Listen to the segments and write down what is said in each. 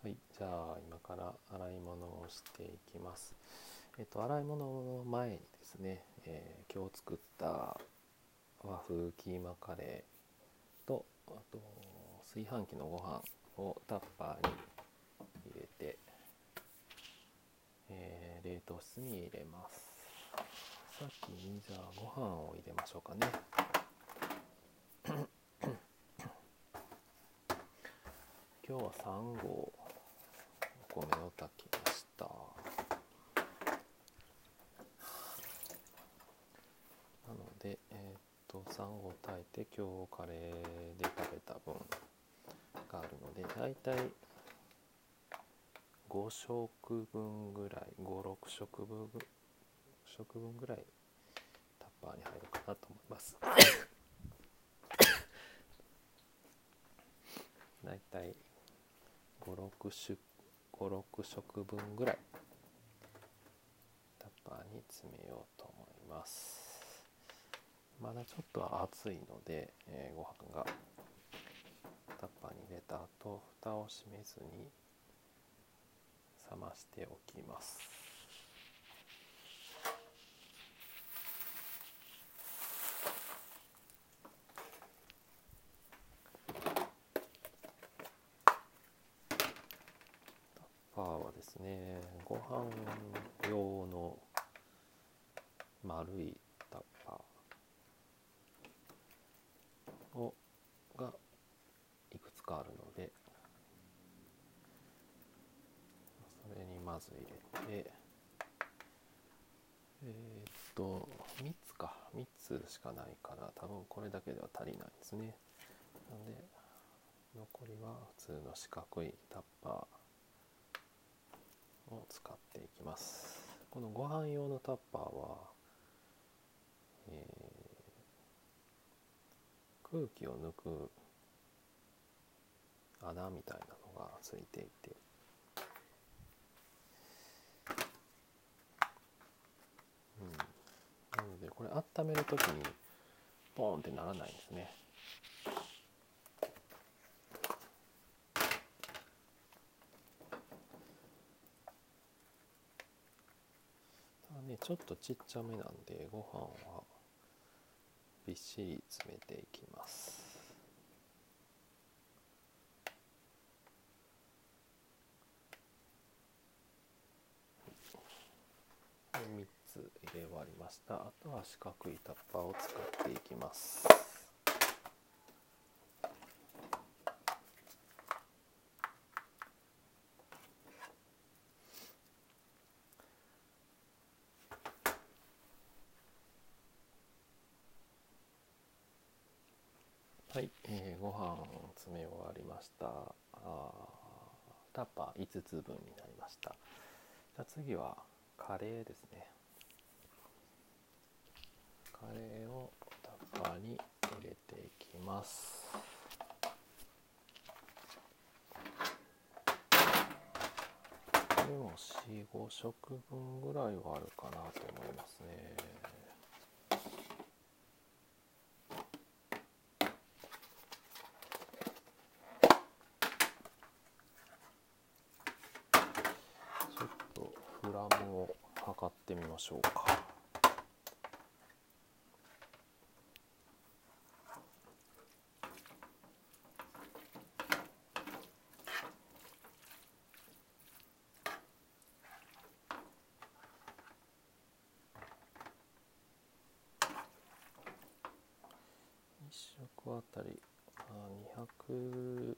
はい、じゃあ今から洗い物をしていきます。えっと洗い物の前にですね、えー今日作った和風キーマカレーとあと炊飯器のご飯をタッパーに入れて、えー冷凍室に入れます。先にじゃあご飯を入れましょうかね。今日は3合米を炊きました。なのでえーっと3合炊いて今日カレーで食べた分があるのでだいたい5食分ぐらい56食分ぐ食分ぐらいタッパーに入るかなと思います。だいたい56食56食分ぐらい。タッパーに詰めようと思います。まだちょっと暑いので、えーご飯がタッパーに入れた後蓋を閉めずに冷ましておきます。パーはですねご飯用の丸いタッパーをがいくつかあるのでそれにまず入れてえっと3つか。3つしかないから多分これだけでは足りないですね。なので残りは普通の四角いタッパーを使っていきます。このご飯用のタッパーは、えー空気を抜く穴みたいなのがついていてうん。なのでこれ温める時にポーンってならないんですねただねちょっとちっちゃめなんでご飯はびっしり詰めていきます。で3つ入れ終わりました。あとは四角いタッパーを使っていきます。はい、えーご飯詰め終わりました。あタッパー5つ分になりました。じゃあ次はカレーですね。カレーをタッパーに入れていきます。これも45食分ぐらいはあるかなと思いますねちょっとフラムを測ってみましょうか。1食あたりあ200グ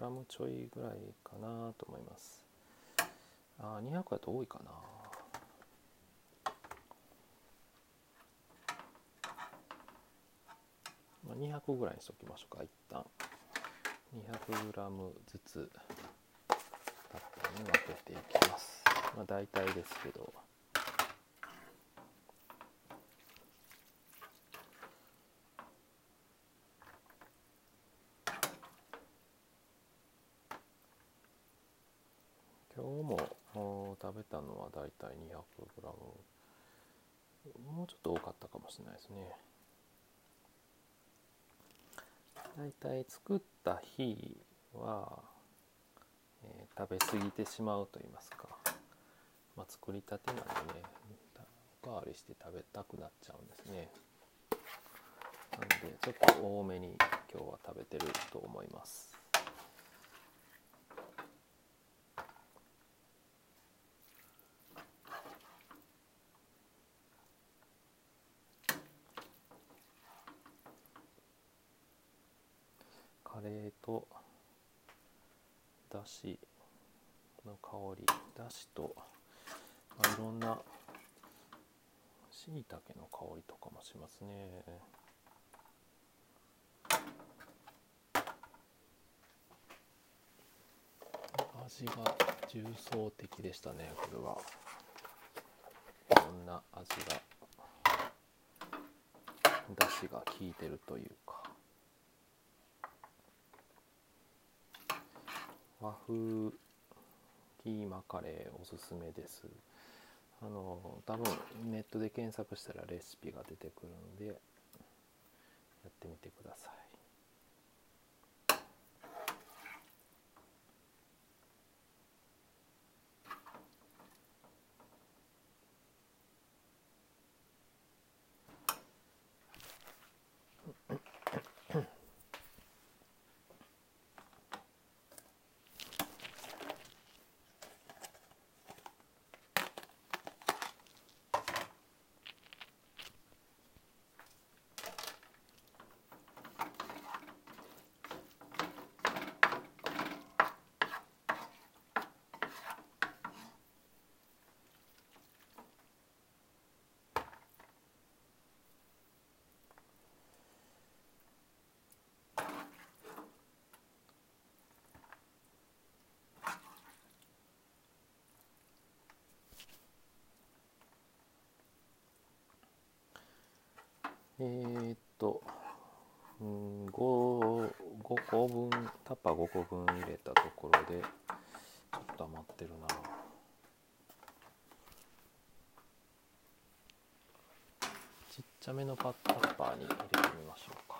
ラムちょいぐらいかなと思います。あ200だと多いかな。まあ200ぐらいにしときましょうか一旦。200g ずつタッパーに分けていきます。まあ大体ですけど今日ももう食べたのはだいたい 200g もうちょっと多かったかもしれないですね。だいたい作った日は食べ過ぎてしまうと言いますか、まあ、作りたてなんでねおかわりして食べたくなっちゃうんですね。なのでちょっと多めに今日は食べてると思いますカレーとだしの香りだしと、まあ、いろんなしいたけの香りとかもしますね。味が重層的でしたねこれは。いろんな味がだしが効いてるというか。和風キーマカレーおすすめです。あの多分ネットで検索したらレシピが出てくるんでやってみてください。えー、っと、うん、5, 5個分タッパー5個分入れたところでちょっと余ってるな。ちっちゃめのパッタッパーに入れてみましょうか。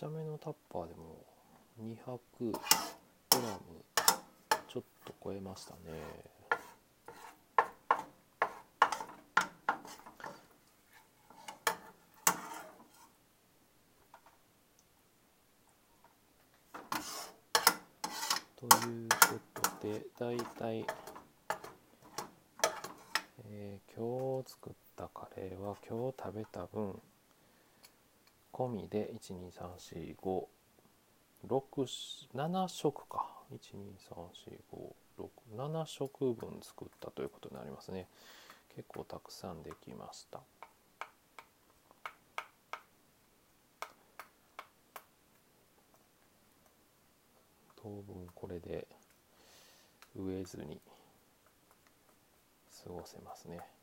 ちゃめのタッパーでも200グラムちょっと超えましたね。ということでだいたい、え、今日作ったカレーは今日食べた分込みで1234567食か。1234567食分作ったということになりますね。結構たくさんできました。当分これで飢えずに過ごせますね。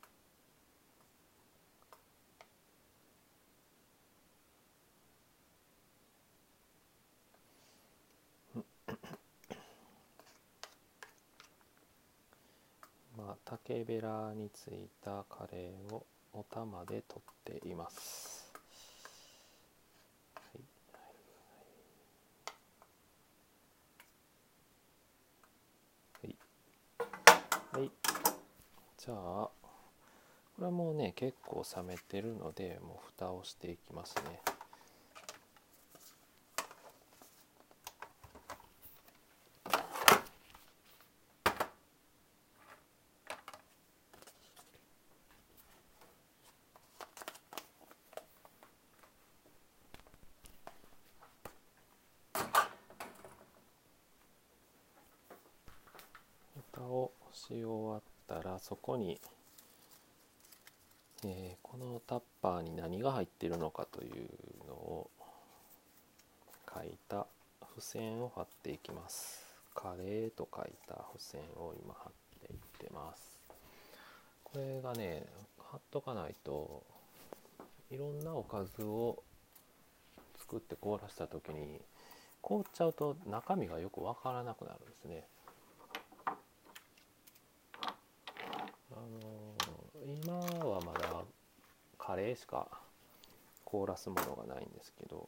竹べらについたカレーをお玉で取っています。はい、はい、じゃあこれはもうね結構冷めてるのでもう蓋をしていきますね。し終わったらそこに、えー、このタッパーに何が入っているのかというのを書いた付箋を貼っていきますカレーと書いた付箋を今貼っていってますこれがね貼っとかないといろんなおかずを作って凍らせた時に凍っちゃうと中身がよくわからなくなるんですねの今はまだカレーしか凍らすものがないんですけど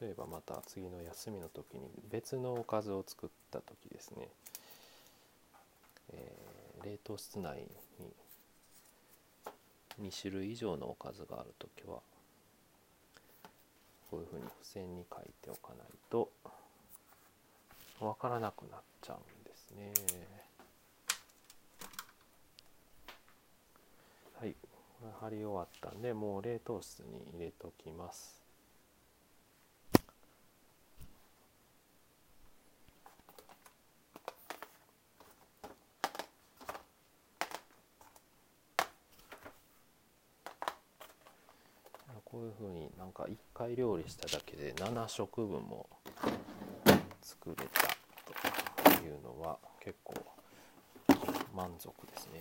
例えばまた次の休みの時に別のおかずを作った時ですね、えー、冷凍室内に2種類以上のおかずがある時はこういうふうに付箋に書いておかないとわからなくなっちゃうんですね。はい、貼り終わったんでもう冷凍室に入れときます。こういうふうになんか1回料理しただけで7食分も作れたというのは結構満足ですね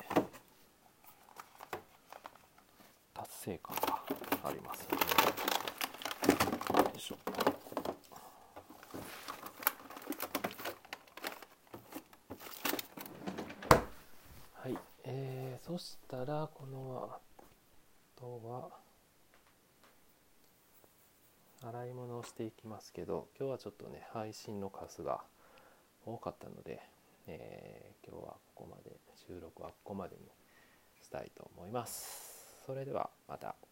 成感がありますねよいしょはいえー、そしたらこのあとは洗い物をしていきますけど今日はちょっとね配信の数が多かったので、えー、今日はここまで収録はここまでにしたいと思います。それではまた。